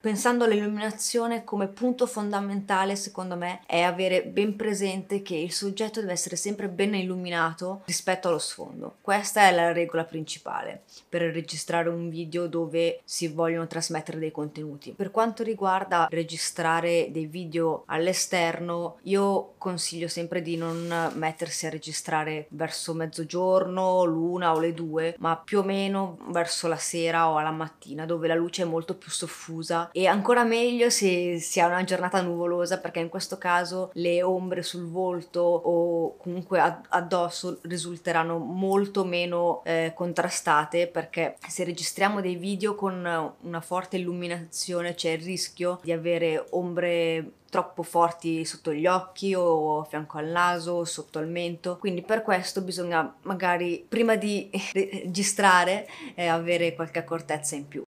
Pensando all'illuminazione come punto fondamentale, secondo me, è avere ben presente che il soggetto deve essere sempre ben illuminato rispetto allo sfondo. Questa è la regola principale per registrare un video dove si vogliono trasmettere dei contenuti. Per quanto riguarda registrare dei video all'esterno, io consiglio sempre di non mettersi a registrare verso mezzogiorno, l'una o le due, ma più o meno verso la sera o alla mattina, dove la luce è molto più soffusa e ancora meglio se si ha una giornata nuvolosa perché in questo caso le ombre sul volto o comunque addosso risulteranno molto meno eh, contrastate perché se registriamo dei video con una forte illuminazione c'è il rischio di avere ombre troppo forti sotto gli occhi o a fianco al naso o sotto al mento. Quindi per questo bisogna magari prima di registrare eh, avere qualche accortezza in più